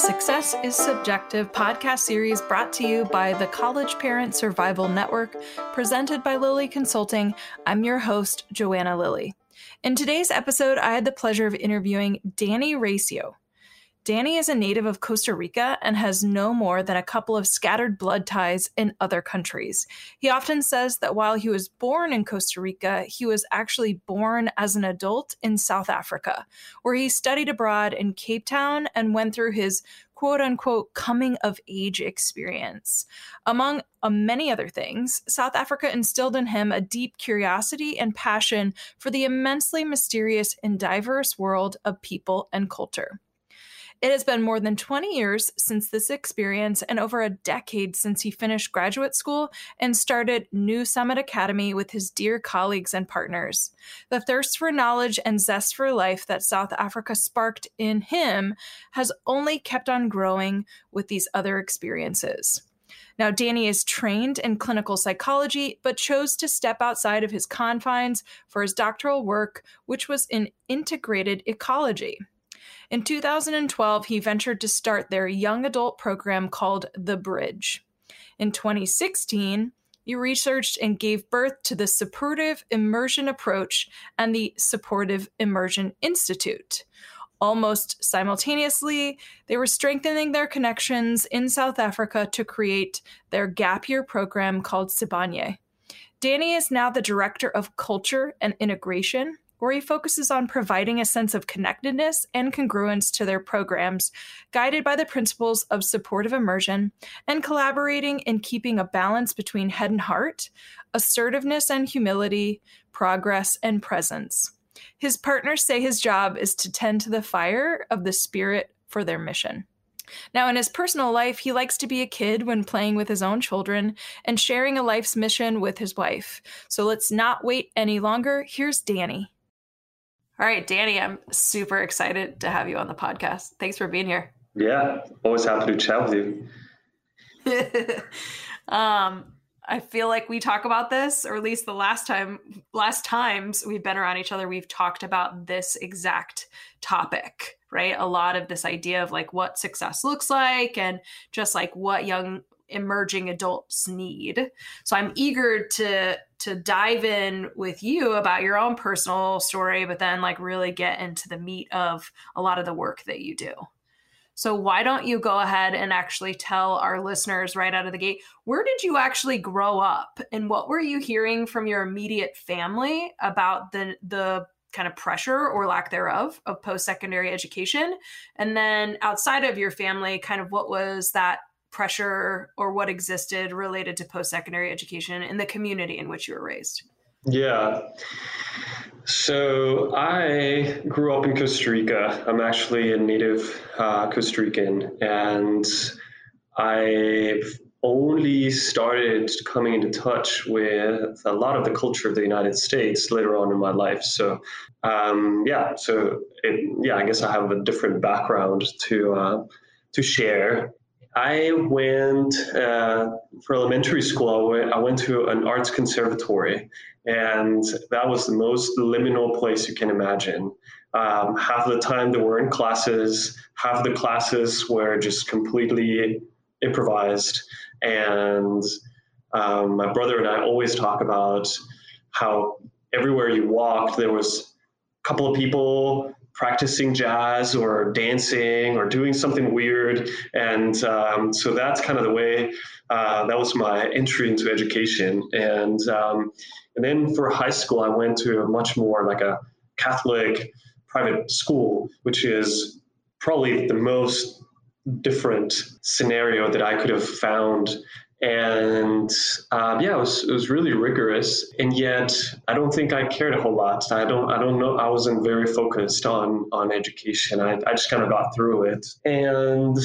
Success is Subjective podcast series brought to you by the College Parent Survival Network, presented by Lilley Consulting. I'm your host, Joanna Lilley. In today's episode, I had the pleasure of interviewing Danny Racio. Danny is a native of Costa Rica and has no more than a couple of scattered blood ties in other countries. He often says that while he was born in Costa Rica, he was actually born as an adult in South Africa, where he studied abroad in Cape Town and went through his quote unquote coming of age experience. Among uh, many other things, South Africa instilled in him a deep curiosity and passion for the immensely mysterious and diverse world of people and culture. It has been more than 20 years since this experience and over a decade since he finished graduate school and started New Summit Academy with his dear colleagues and partners. The thirst for knowledge and zest for life that South Africa sparked in him has only kept on growing with these other experiences. Now, Danny is trained in clinical psychology, but chose to step outside of his confines for his doctoral work, which was in integrated ecology. In 2012, he ventured to start their young adult program called The Bridge. In 2016, he researched and gave birth to the Supportive Immersion Approach and the Supportive Immersion Institute. Almost simultaneously, they were strengthening their connections in South Africa to create their gap year program called Sibanye. Danny is now the director of culture and integration where he focuses on providing a sense of connectedness and congruence to their programs, guided by the principles of supportive immersion and collaborating in keeping a balance between head and heart, assertiveness and humility, progress and presence. His partners say his job is to tend to the fire of the spirit for their mission. Now, in his personal life, he likes to be a kid when playing with his own children and sharing a life's mission with his wife. So let's not wait any longer. Here's Danny. All right, Danny, I'm super excited to have you on the podcast. Thanks for being here. Yeah, always happy to chat with you. um, I feel like we talk about this, or at least the last time, last times we've been around each other, we've talked about this exact topic, right? A lot of this idea of like what success looks like and just like what young emerging adults need. So I'm eager to to dive in with you about your own personal story, but then like really get into the meat of a lot of the work that you do. So why don't you go ahead and actually tell our listeners right out of the gate, where did you actually grow up and what were you hearing from your immediate family about the the kind of pressure or lack thereof of post-secondary education? And then outside of your family, kind of what was that pressure or what existed related to post secondary education in the community in which you were raised? Yeah. So I grew up in Costa Rica. I'm actually a native uh, Costa Rican, and I've only started coming into touch with a lot of the culture of the United States later on in my life. So, um, yeah, so it, yeah, I guess I have a different background to uh, to share. I went uh, for elementary school. I went, to an arts conservatory, and that was the most liminal place you can imagine. Um, half the time there weren't classes. Half the classes were just completely improvised. And um, my brother and I always talk about how everywhere you walked there was a couple of people practicing jazz or dancing or doing something weird. And um, so that's kind of the way uh, that was my entry into education. And um, and then for high school, I went to a much more like a Catholic private school, which is probably the most different scenario that I could have found and um, yeah, it was, it was really rigorous. And yet, I don't think I cared a whole lot. I don't I don't know. I wasn't very focused on on education. I, I just kind of got through it, and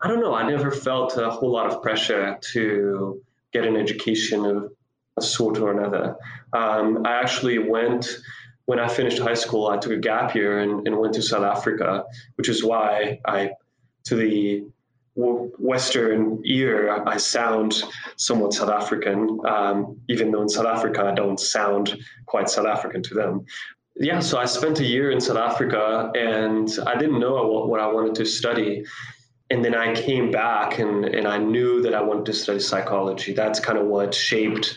I don't know. I never felt a whole lot of pressure to get an education of a sort or another. Um, I actually went when I finished high school. I took a gap year and, and went to South Africa, which is why I to the Western ear, I sound somewhat South African, um, even though in South Africa I don't sound quite South African to them. Yeah, so I spent a year in South Africa and I didn't know what, what I wanted to study. and then I came back and, and I knew that I wanted to study psychology. That's kind of what shaped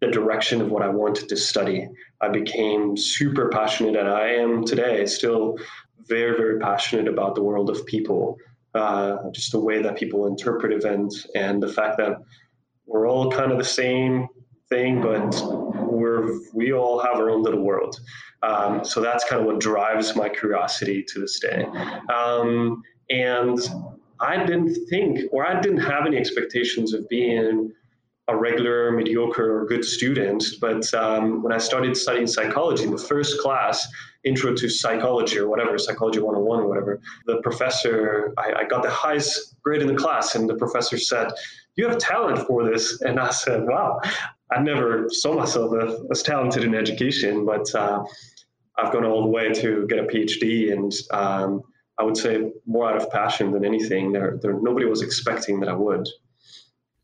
the direction of what I wanted to study. I became super passionate, and I am today still very, very passionate about the world of people, uh, just the way that people interpret events, and the fact that we're all kind of the same thing, but we're we all have our own little world. Um, so that's kind of what drives my curiosity to this day. Um, and I didn't think, or I didn't have any expectations of being a regular, mediocre, or good student. But um, when I started studying psychology, the first class, Intro to Psychology or whatever, Psychology 101 or whatever, the professor, I, I got the highest grade in the class, and the professor said, You have talent for this. And I said, Wow, I never saw myself as talented in education, but uh, I've gone all the way to get a PhD, and um, I would say more out of passion than anything. There, there, nobody was expecting that I would.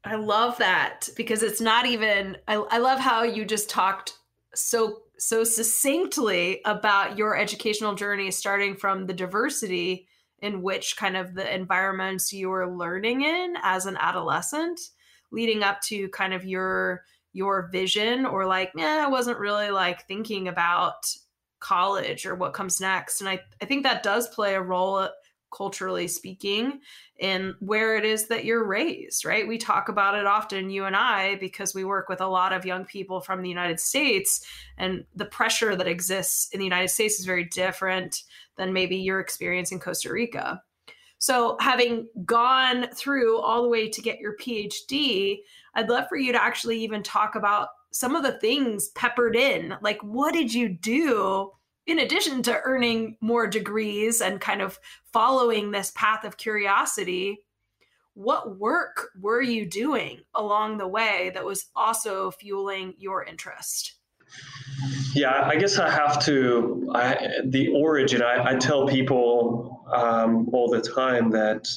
I love that because it's not even. I, I love how you just talked so so succinctly about your educational journey, starting from the diversity in which kind of the environments you were learning in as an adolescent, leading up to kind of your your vision or like, yeah, I wasn't really like thinking about college or what comes next. And I, I think that does play a role culturally speaking in where it is that you're raised right? We talk about it often you and i because we work with a lot of young people from the united states and the pressure that exists in the united states is very different than maybe your experience in costa rica. So having gone through all the way to get your phd i'd love for you to actually even talk about some of the things peppered in. Like what did you do in addition to earning more degrees and kind of following this path of curiosity, what work were you doing along the way that was also fueling your interest? Yeah, I guess I have to. I, the origin, I, I tell people um, all the time that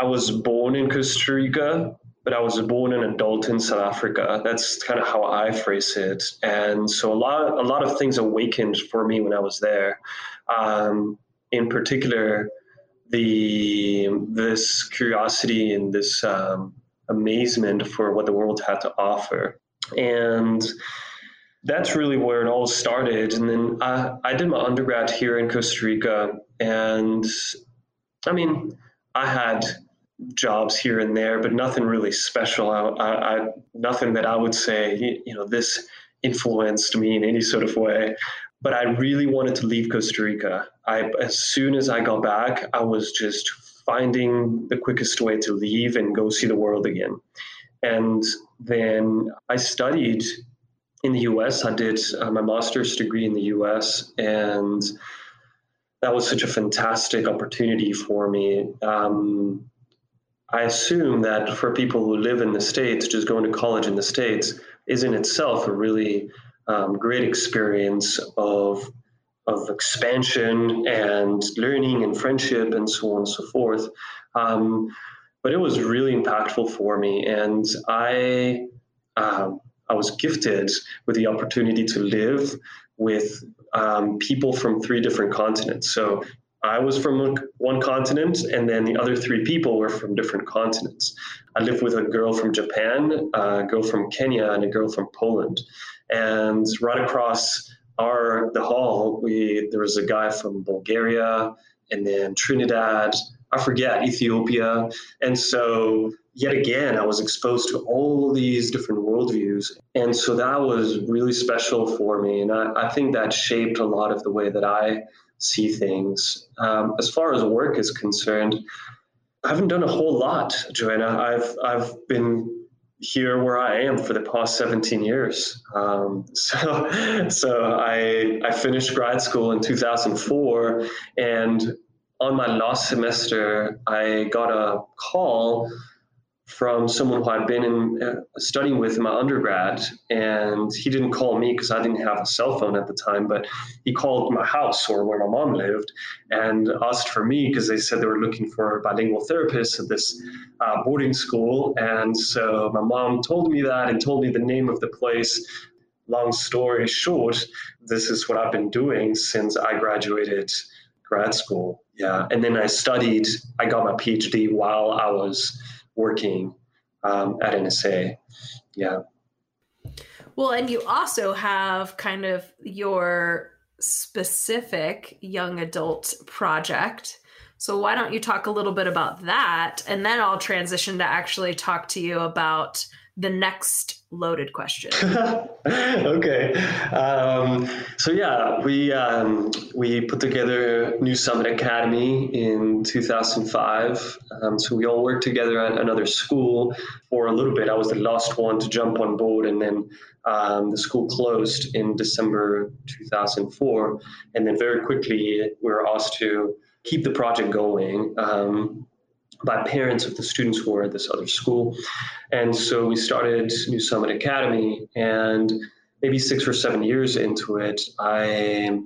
I was born in Costa Rica, but I was born an adult in South Africa. That's kind of how I phrase it. And so a lot, a lot of things awakened for me when I was there. Um, in particular, the this curiosity and this um, amazement for what the world had to offer, and that's really where it all started. And then I, I did my undergrad here in Costa Rica, and I mean, I had jobs here and there, but nothing really special. I, I, I, nothing that I would say, you know, this influenced me in any sort of way. But I really wanted to leave Costa Rica. I, as soon as I got back, I was just finding the quickest way to leave and go see the world again. And then I studied in the US. I did uh, my master's degree in the US, and that was such a fantastic opportunity for me. Um, I assume that for people who live in the States, just going to college in the States is in itself a really um, great experience of, of expansion and learning and friendship and so on and so forth. Um, but it was really impactful for me. And I, um, I was gifted with the opportunity to live with um, people from three different continents. So I was from one continent, and then the other three people were from different continents. I lived with a girl from Japan, a girl from Kenya, and a girl from Poland. And right across our the hall, we there was a guy from Bulgaria, and then Trinidad. I forget Ethiopia, and so yet again, I was exposed to all these different worldviews. And so that was really special for me. And I, I think that shaped a lot of the way that I see things. Um, as far as work is concerned, I haven't done a whole lot, Joanna. I've I've been here where I am for the past 17 years. Um, so so I I finished grad school in 2004, and on my last semester, I got a call from someone who I'd been in, uh, studying with in my undergrad, and he didn't call me because I didn't have a cell phone at the time, but he called my house or where my mom lived and asked for me because they said they were looking for bilingual therapists at this uh, boarding school. And so my mom told me that and told me the name of the place. Long story short, this is what I've been doing since I graduated grad school. Yeah, and then I studied. I got my PhD while I was working um, at NSA. Yeah. Well, and you also have kind of your specific young adult project. So why don't you talk a little bit about that, and then I'll transition to actually talk to you about the next loaded question. okay. Um, so yeah, we um, we put together New Summit Academy in 2005. Um, so we all worked together at another school for a little bit. I was the last one to jump on board, and then um, the school closed in December 2004. And then very quickly we were asked to keep the project going. By parents of the students who were at this other school. And so we started New Summit Academy, and maybe six or seven years into it, I,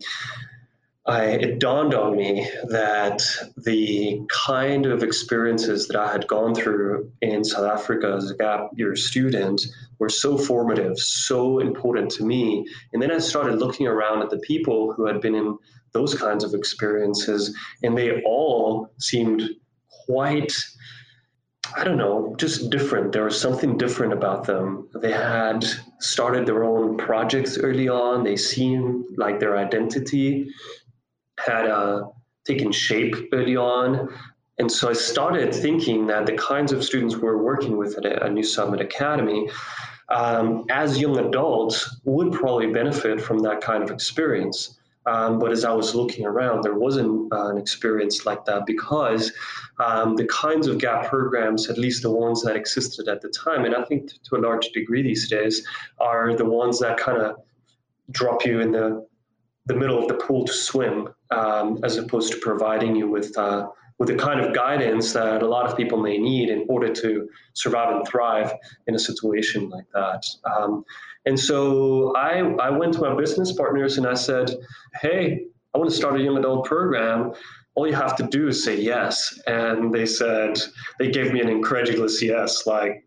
I it dawned on me that the kind of experiences that I had gone through in South Africa as a gap year student were so formative, so important to me. And then I started looking around at the people who had been in those kinds of experiences, and they all seemed quite I don't know, just different. There was something different about them. They had started their own projects early on. They seemed like their identity had uh, taken shape early on. And so I started thinking that the kinds of students we're working with at a, New Summit Academy, um, as young adults, would probably benefit from that kind of experience. Um, but as I was looking around, there wasn't uh, an experience like that because um, the kinds of gap programs, at least the ones that existed at the time, and I think to, to a large degree these days, are the ones that kind of drop you in the the middle of the pool to swim, um, as opposed to providing you with uh, with the kind of guidance that a lot of people may need in order to survive and thrive in a situation like that. Um, and so I, I went to my business partners and I said, hey, I want to start a young adult program. All you have to do is say yes. And they said, they gave me an incredulous yes, like,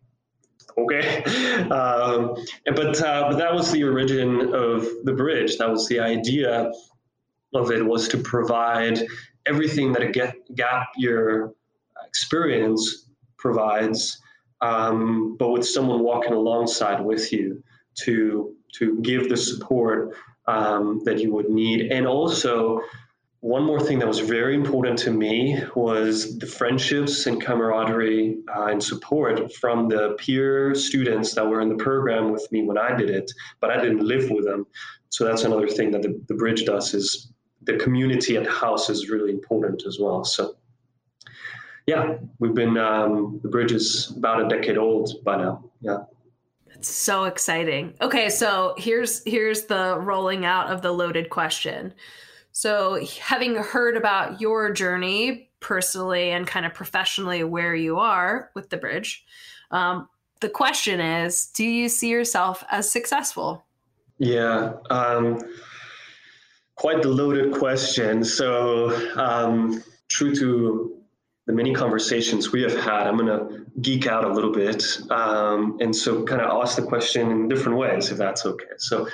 okay. Um, but, uh, but that was the origin of the bridge. That was the idea of it was to provide everything that a gap year experience provides, um, but with someone walking alongside with you to to give the support um, that you would need. And also, one more thing that was very important to me was the friendships and camaraderie uh, and support from the peer students that were in the program with me when I did it, but I didn't live with them. So that's another thing that the, the bridge does is the community at house is really important as well. So yeah, we've been um, the bridge is about a decade old by now. Yeah. It's so exciting. Okay, so here's here's the rolling out of the loaded question. So, having heard about your journey personally and kind of professionally where you are with the bridge, um, the question is Do you see yourself as successful? Yeah, um, quite the loaded question. So, um, true to the many conversations we have had, I'm going to geek out a little bit. Um, and so, kind of ask the question in different ways, if that's okay. So,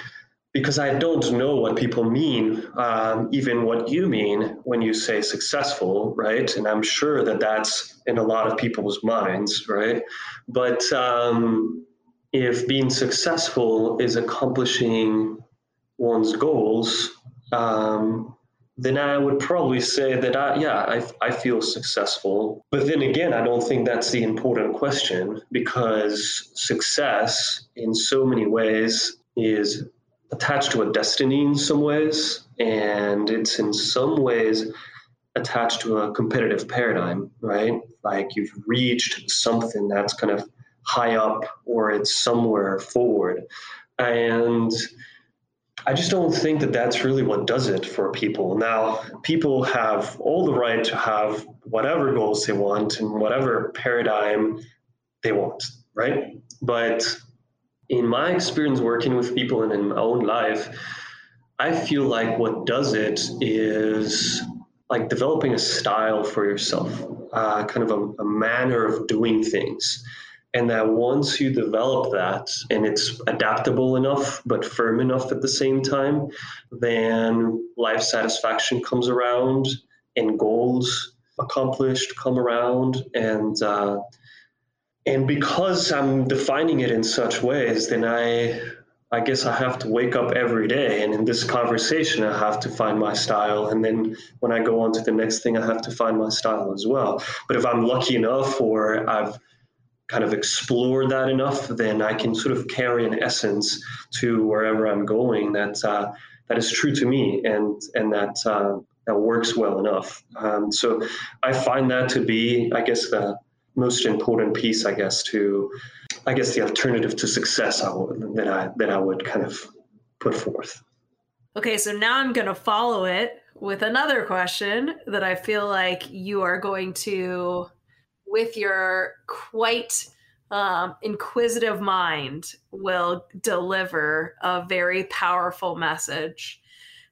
because I don't know what people mean, um, even what you mean when you say successful, right? And I'm sure that that's in a lot of people's minds, right? But um, if being successful is accomplishing one's goals, um, then I would probably say that I, yeah, I, I feel successful. But then again, I don't think that's the important question because success in so many ways is attached to a destiny in some ways, and it's in some ways attached to a competitive paradigm, right? Like you've reached something that's kind of high up or it's somewhere forward. And I just don't think that that's really what does it for people. Now, people have all the right to have whatever goals they want and whatever paradigm they want, right? But in my experience working with people and in my own life, I feel like what does it is like developing a style for yourself, uh, kind of a, a manner of doing things. And that once you develop that and it's adaptable enough but firm enough at the same time, then life satisfaction comes around and goals accomplished come around and uh, and because I'm defining it in such ways, then I I guess I have to wake up every day, and in this conversation, I have to find my style. And then when I go on to the next thing, I have to find my style as well. But if I'm lucky enough, or I've kind of explored that enough, then I can sort of carry an essence to wherever I'm going that uh, that is true to me, and and that uh, that works well enough. Um, so I find that to be, I guess, the most important piece, I guess, to I guess the alternative to success I would, that I that I would kind of put forth. Okay, so now I'm going to follow it with another question that I feel like you are going to, with your quite um, inquisitive mind, will deliver a very powerful message.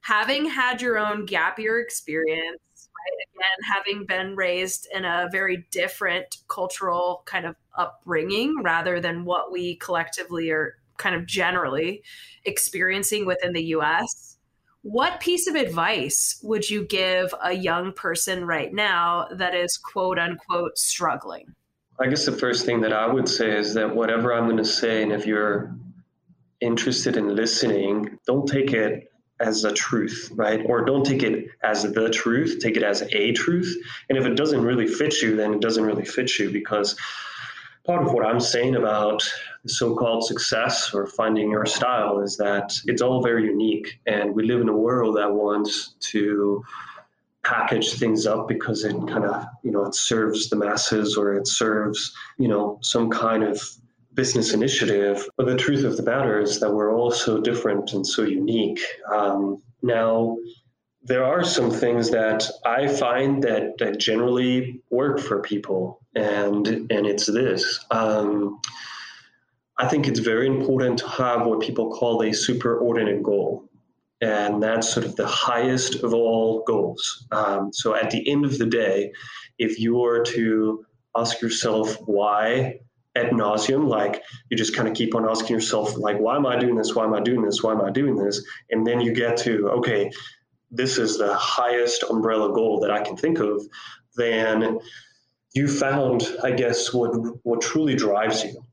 Having had your own gap year experience, right? Again, having been raised in a very different cultural kind of upbringing rather than what we collectively are kind of generally experiencing within the US. What piece of advice would you give a young person right now that is quote unquote struggling? I guess the first thing that I would say is that whatever I'm going to say, and if you're interested in listening, don't take it as a truth, right? Or don't take it as the truth, take it as a truth. And if it doesn't really fit you, then it doesn't really fit you because part of what I'm saying about so called success or finding your style is that it's all very unique. And we live in a world that wants to package things up because it kind of, you know, it serves the masses or it serves, you know, some kind of business initiative. But the truth of the matter is that we're all so different and so unique. Um, now, there are some things that I find that, that generally work for people, and and it's this. Um, I think it's very important to have what people call a superordinate goal, and that's sort of the highest of all goals. Um, so at the end of the day, if you were to ask yourself why ad nauseum. Like you just kind of keep on asking yourself, like, why am I doing this? Why am I doing this? Why am I doing this? And then you get to, okay, this is the highest umbrella goal that I can think of. Then you found, I guess, what what truly drives you.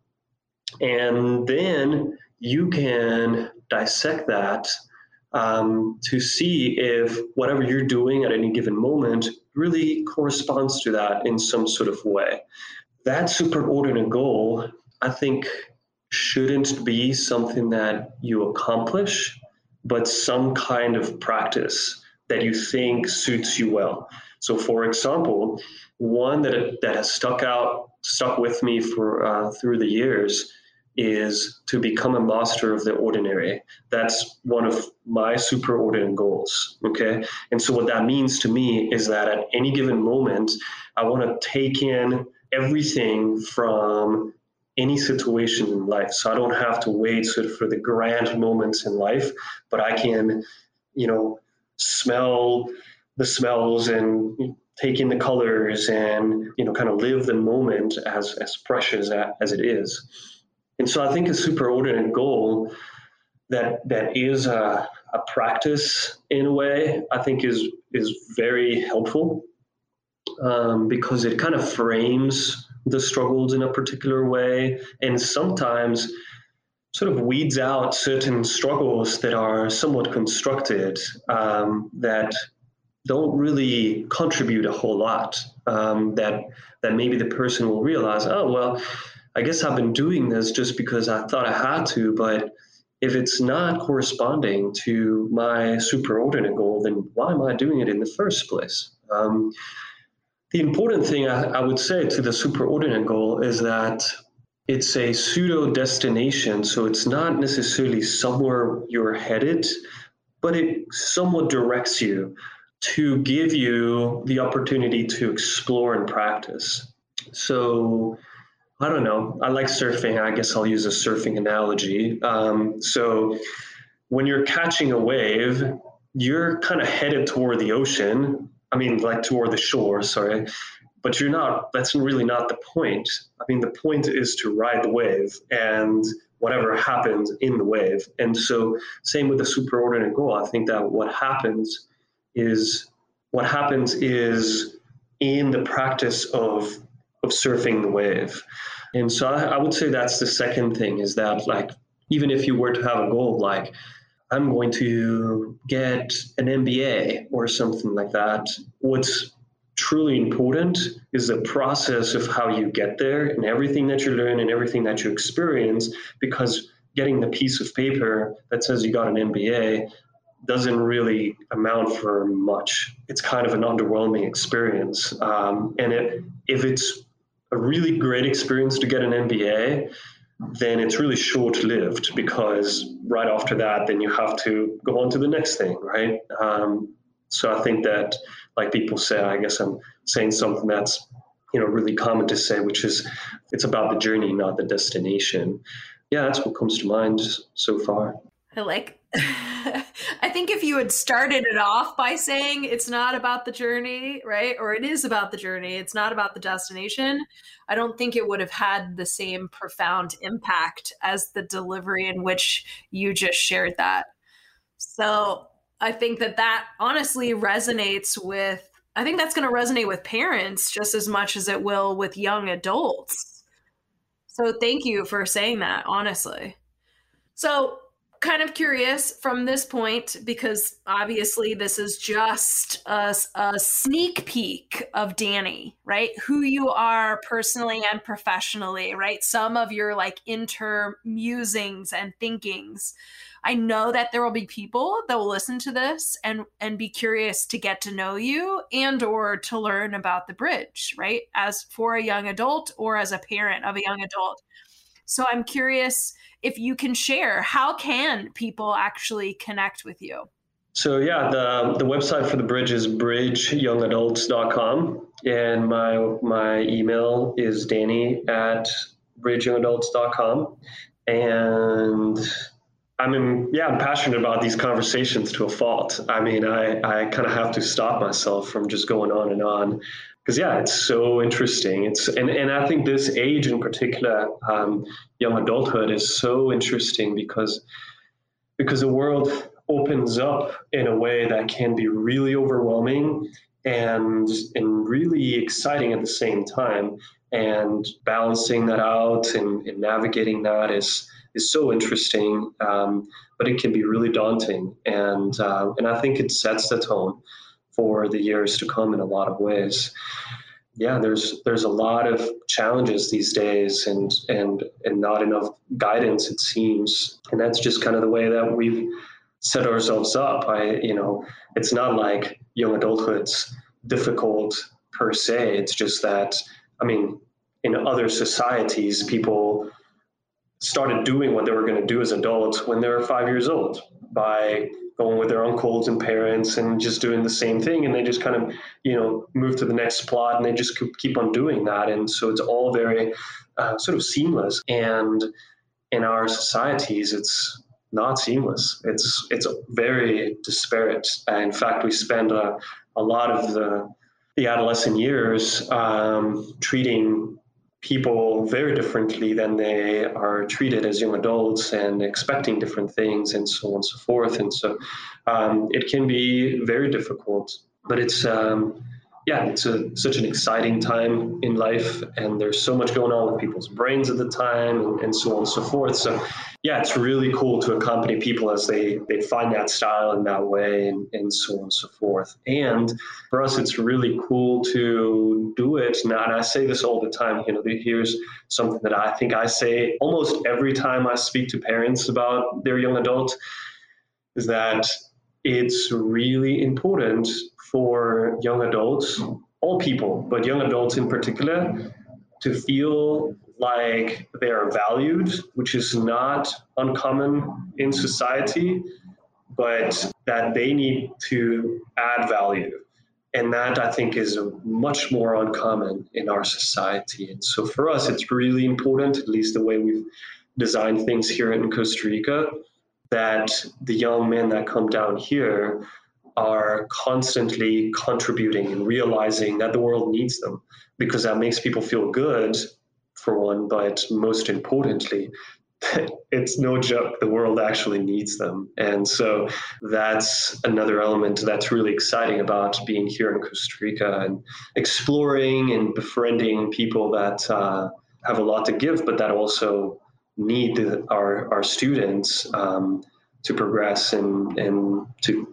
And then you can dissect that um, to see if whatever you're doing at any given moment really corresponds to that in some sort of way. That superordinate goal, I think, shouldn't be something that you accomplish, but some kind of practice that you think suits you well. So, for example, one that that has stuck out, stuck with me for uh, through the years is to become a master of the ordinary. That's one of my superordinate goals. Okay. And so, what that means to me is that at any given moment, I want to take in everything from any situation in life. So I don't have to wait sort of for the grand moments in life, but I can, you know, smell the smells and take in the colors and, you know, kind of live the moment as, as precious as it is. And so I think a superordinate goal that that is a, a practice in a way, I think is is very helpful um, because it kind of frames the struggles in a particular way and sometimes sort of weeds out certain struggles that are somewhat constructed um, that don't really contribute a whole lot um, that that maybe the person will realize oh well i guess i've been doing this just because i thought i had to but if it's not corresponding to my superordinate goal then why am i doing it in the first place? Um, the important thing I, I would say to the superordinate goal is that it's a pseudo destination. So it's not necessarily somewhere you're headed, but it somewhat directs you to give you the opportunity to explore and practice. So I don't know. I like surfing. I guess I'll use a surfing analogy. Um, so when you're catching a wave, you're kind of headed toward the ocean, I mean, like toward the shore, sorry. But you're not, that's really not the point. I mean, the point is to ride the wave and whatever happens in the wave. And so, same with the superordinate goal. I think that what happens is what happens is in the practice of of surfing the wave. And so I, I would say that's the second thing is that like even if you were to have a goal like I'm going to get an MBA or something like that, what's truly important is the process of how you get there and everything that you learn and everything that you experience because getting the piece of paper that says you got an MBA doesn't really amount for much. It's kind of an underwhelming experience. Um, and it, if it's a really great experience to get an MBA, then it's really short lived because right after that, then you have to go on to the next thing, right? Um, so I think that, like people say, I guess I'm saying something that's you know really common to say, which is it's about the journey, not the destination. Yeah, that's what comes to mind so far. I like I think if you had started it off by saying it's not about the journey, right? Or it is about the journey, it's not about the destination, I don't think it would have had the same profound impact as the delivery in which you just shared that. So I think that that honestly resonates with, I think that's going to resonate with parents just as much as it will with young adults. So thank you for saying that, honestly. So kind of curious from this point because obviously this is just a, a, sneak peek of Danny, right? Who you are personally and professionally, right? Some of your like inter musings and thinkings. I know that there will be people that will listen to this and and be curious to get to know you and or to learn about the bridge, right? As for a young adult or as a parent of a young adult. So I'm curious if you can share how can people actually connect with you? So yeah the, the website for the bridge is bridgeyoungadults.com and my my email is danny at bridgeyoungadults.com and I mean, yeah, I'm passionate about these conversations to a fault. I mean, I, I kind of have to stop myself from just going on and on because yeah, it's so interesting. It's and, and I think this age in particular, um, young adulthood, is so interesting because because the world opens up in a way that can be really overwhelming and and really exciting at the same time. And balancing that out and, and navigating that is is so interesting, um, but it can be really daunting. And uh, and I think it sets the tone for the years to come in a lot of ways. Yeah, there's there's a lot of challenges these days, and and and not enough guidance it seems, and that's just kind of the way that we've set ourselves up. I you know, it's not like young adulthood's difficult per se. It's just that I mean, in other societies, people started doing what they were going to do as adults when they were five years old by going with their uncles and parents and just doing the same thing. And they just kind of you know move to the next plot and they just keep on doing that. And so it's all very uh, sort of seamless. And in our societies it's not seamless. It's it's very disparate. In fact we spend a, a lot of the the adolescent years um, treating people very differently than they are treated as young adults and expecting different things and so on and so forth. And so um, it can be very difficult, but it's, um, yeah, it's a, such an exciting time in life, and there's so much going on with people's brains at the time, and, and so on and so forth. So, yeah, it's really cool to accompany people as they they find that style in that way, and, and so on and so forth. And for us, it's really cool to do it. Now, and I say this all the time. You know, here's something that I think I say almost every time I speak to parents about their young adult, is that it's really important for young adults, all people, but young adults in particular, to feel like they are valued, which is not uncommon in society, but that they need to add value. And that I think is much more uncommon in our society. And so for us, it's really important, at least the way we've designed things here in Costa Rica, that the young men that come down here are constantly contributing and realizing that the world needs them because that makes people feel good for one but most importantly it's no joke. The world actually needs them. And so that's another element that's really exciting about being here in Costa Rica and exploring and befriending people that uh, have a lot to give, but that also need our, our students um, to progress and, and to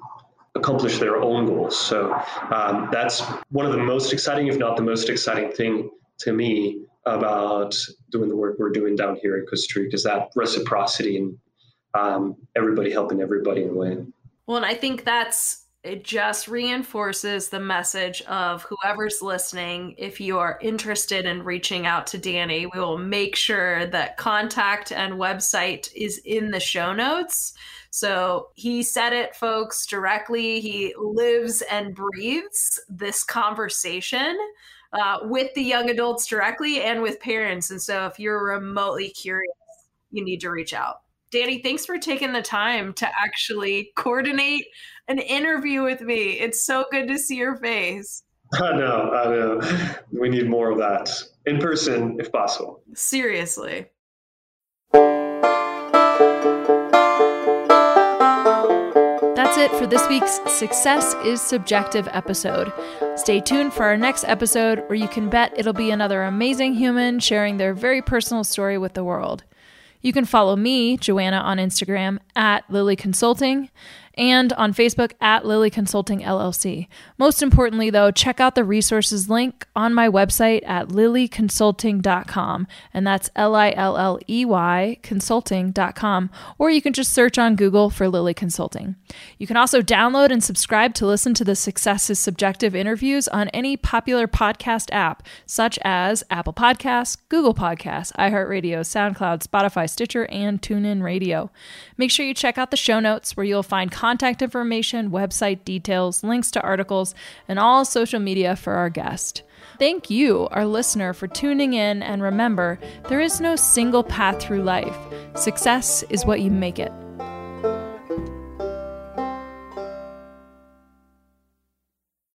accomplish their own goals. So um, that's one of the most exciting, if not the most exciting thing to me about doing the work we're doing down here in Costa Rica is that reciprocity and um, everybody helping everybody in a way. Well, and I think that's it just reinforces the message of whoever's listening. If you are interested in reaching out to Danny, we will make sure that contact and website is in the show notes. So he said it, folks, directly. He lives and breathes this conversation uh, with the young adults directly and with parents. And so if you're remotely curious, you need to reach out. Danny, thanks for taking the time to actually coordinate an interview with me. It's so good to see your face. I know, I know. We need more of that in person if possible. Seriously. That's it for this week's Success is Subjective episode. Stay tuned for our next episode where you can bet it'll be another amazing human sharing their very personal story with the world. You can follow me, Joanna, on Instagram at Lilley Consulting and on Facebook at Lilley Consulting LLC. Most importantly, though, check out the resources link on my website at lilleyconsulting.com, and that's L I L L E Y consulting.com, or you can just search on Google for Lilley Consulting. You can also download and subscribe to listen to the Success is Subjective interviews on any popular podcast app, such as Apple Podcasts, Google Podcasts, iHeartRadio, SoundCloud, Spotify, Stitcher, and TuneIn Radio. Make sure you check out the show notes where you'll find contact information, website details, links to articles, and all social media for our guest. Thank you, our listener, for tuning in, and remember, there is no single path through life. Success is what you make it.